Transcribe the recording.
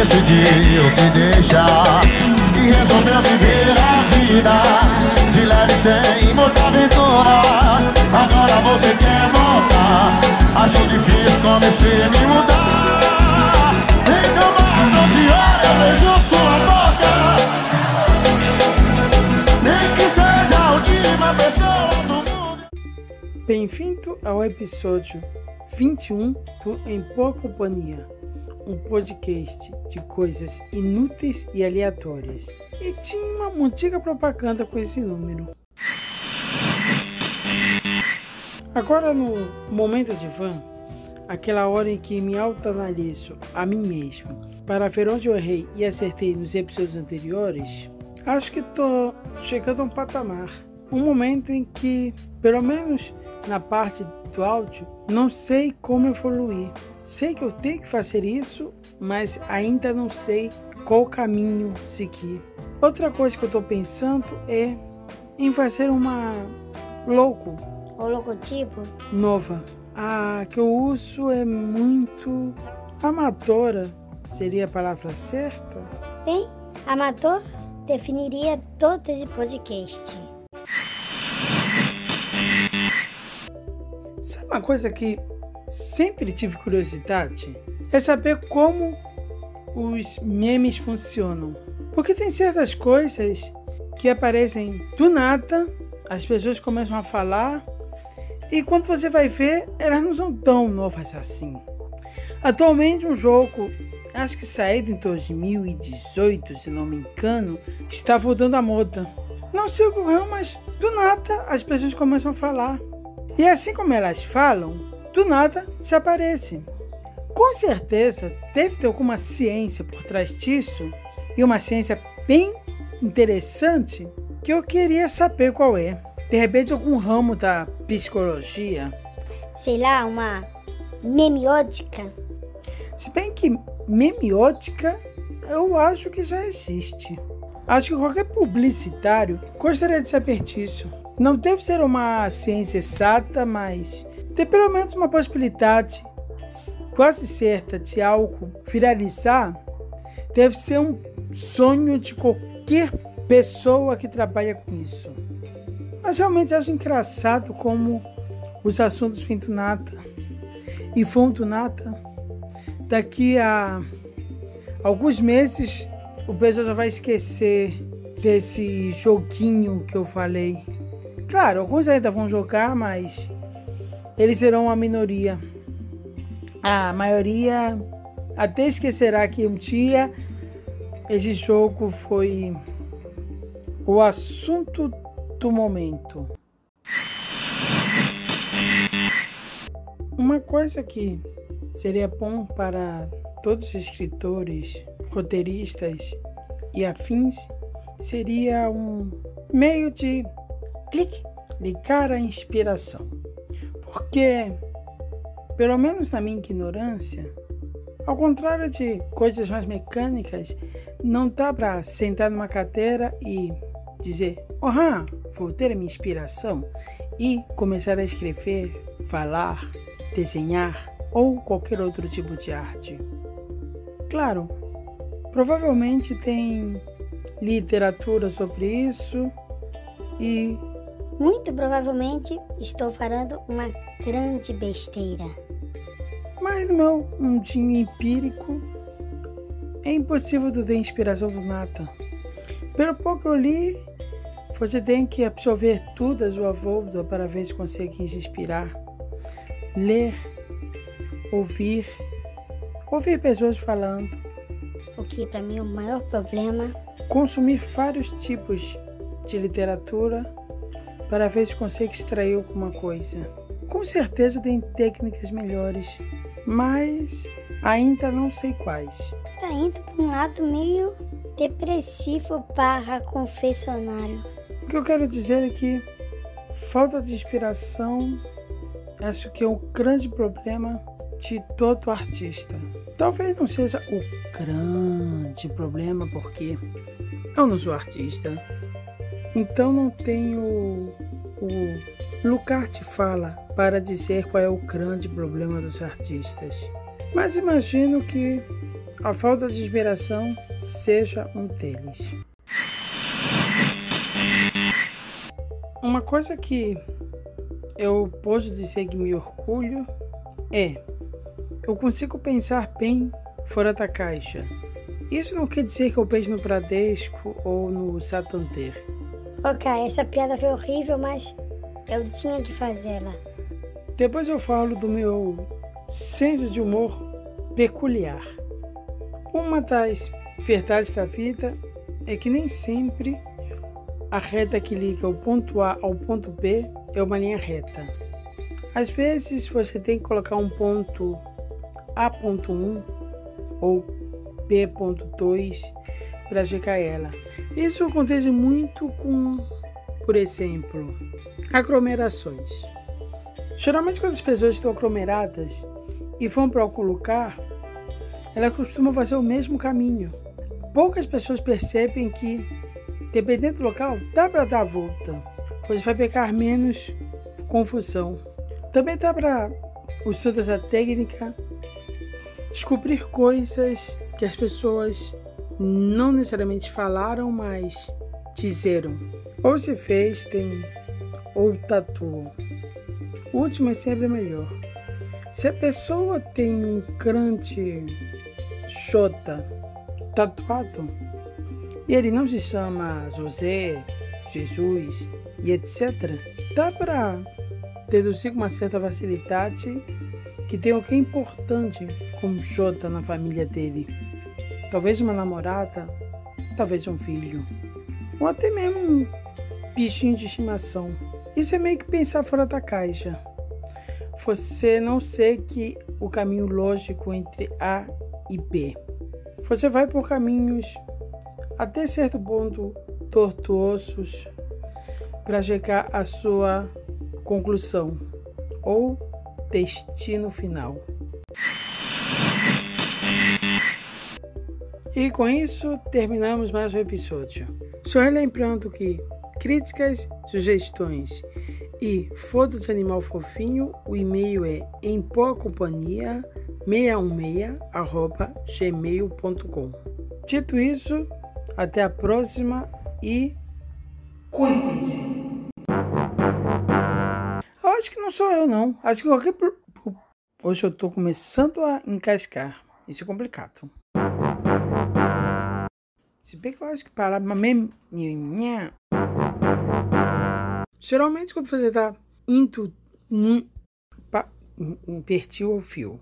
decidiu te deixar E resolveu viver a vida De leve sem muita aventuras Agora você quer voltar. Acho difícil comecei a me mudar. Vem que eu de eu vejo sua boca. Nem que seja a última pessoa do mundo. Bem-vindo ao episódio 21 do Em Boa Companhia um podcast de coisas inúteis e aleatórias. E tinha uma antiga propaganda com esse número. Agora no momento de van, aquela hora em que me autoanaliso a mim mesmo para ver onde eu errei e acertei nos episódios anteriores, acho que estou chegando a um patamar. Um momento em que, pelo menos na parte do áudio, não sei como evoluir. Sei que eu tenho que fazer isso, mas ainda não sei qual caminho seguir. Outra coisa que eu estou pensando é em fazer uma logo. O logotipo? Nova. A que eu uso é muito amadora. Seria a palavra certa? Bem, amador definiria todo esse podcast. Uma coisa que sempre tive curiosidade? É saber como os memes funcionam. Porque tem certas coisas que aparecem do nada, as pessoas começam a falar, e quando você vai ver, elas não são tão novas assim. Atualmente, um jogo, acho que saído em 2018, se não me engano, está voltando à moda. Não sei o que ocorreu, mas do nada as pessoas começam a falar. E assim como elas falam, do nada desaparece. Com certeza deve ter alguma ciência por trás disso e uma ciência bem interessante que eu queria saber qual é. De repente, algum ramo da psicologia. Sei lá, uma memiótica. Se bem que memiótica eu acho que já existe. Acho que qualquer publicitário gostaria de saber disso. Não deve ser uma ciência exata, mas tem pelo menos uma possibilidade quase certa de algo viralizar. Deve ser um sonho de qualquer pessoa que trabalha com isso. Mas realmente acho engraçado como os assuntos nada e nada. Daqui a alguns meses o pessoal já vai esquecer desse joguinho que eu falei. Claro, alguns ainda vão jogar, mas eles serão uma minoria. A maioria até esquecerá que um dia esse jogo foi o assunto do momento. Uma coisa que seria bom para todos os escritores, roteiristas e afins seria um meio de clique, ligar a inspiração. Porque, pelo menos na minha ignorância, ao contrário de coisas mais mecânicas, não dá para sentar numa cadeira e dizer: "Ohá, vou ter a minha inspiração" e começar a escrever, falar, desenhar ou qualquer outro tipo de arte. Claro, provavelmente tem literatura sobre isso e muito provavelmente estou falando uma grande besteira. Mas no meu mundinho empírico, é impossível tu ter inspiração do nada. Pelo pouco que eu li, você tem que absorver tudo a sua volta para ver se consegue se inspirar. Ler, ouvir, ouvir pessoas falando. O que para mim é o maior problema. Consumir vários tipos de literatura para ver se consegue extrair alguma coisa. Com certeza tem técnicas melhores, mas ainda não sei quais. Tá indo para um lado meio depressivo barra confessionário. O que eu quero dizer é que falta de inspiração acho que é um grande problema de todo artista. Talvez não seja o grande problema, porque eu não sou artista, então não tenho o lugar te fala para dizer qual é o grande problema dos artistas. Mas imagino que a falta de inspiração seja um deles. Uma coisa que eu posso dizer que me orgulho é eu consigo pensar bem fora da caixa. Isso não quer dizer que eu pense no Bradesco ou no Santander. Ok, essa piada foi horrível, mas eu tinha que fazê-la. Depois eu falo do meu senso de humor peculiar. Uma das verdades da vida é que nem sempre a reta que liga o ponto A ao ponto B é uma linha reta. Às vezes você tem que colocar um ponto A.1 ou B.2 a ela. Isso acontece muito com, por exemplo, aglomerações. Geralmente quando as pessoas estão aglomeradas e vão para algum lugar, elas costumam fazer o mesmo caminho. Poucas pessoas percebem que, dependendo do local, dá para dar a volta, pois vai pegar menos confusão. Também dá para, usando essa técnica, descobrir coisas que as pessoas não necessariamente falaram, mas disseram. Ou se vestem ou tatuam. O último é sempre melhor. Se a pessoa tem um crante Xota tatuado e ele não se chama José, Jesus e etc., dá para deduzir com uma certa facilidade que tem alguém importante como Xota na família dele. Talvez uma namorada, talvez um filho, ou até mesmo um bichinho de estimação. Isso é meio que pensar fora da caixa. Você não sei que o caminho lógico entre A e B. Você vai por caminhos até certo ponto tortuosos para chegar à sua conclusão ou destino final. E com isso terminamos mais um episódio. Só lembrando que críticas, sugestões e foto de animal fofinho, o e-mail é em companhia 616@gmail.com. Dito isso, até a próxima e cuide-se. Eu acho que não sou eu não. Acho que qualquer hoje eu tô começando a encascar. Isso é complicado. Se bem que eu acho que palavra mesmo. Geralmente quando você tá indo, invertiu o fio.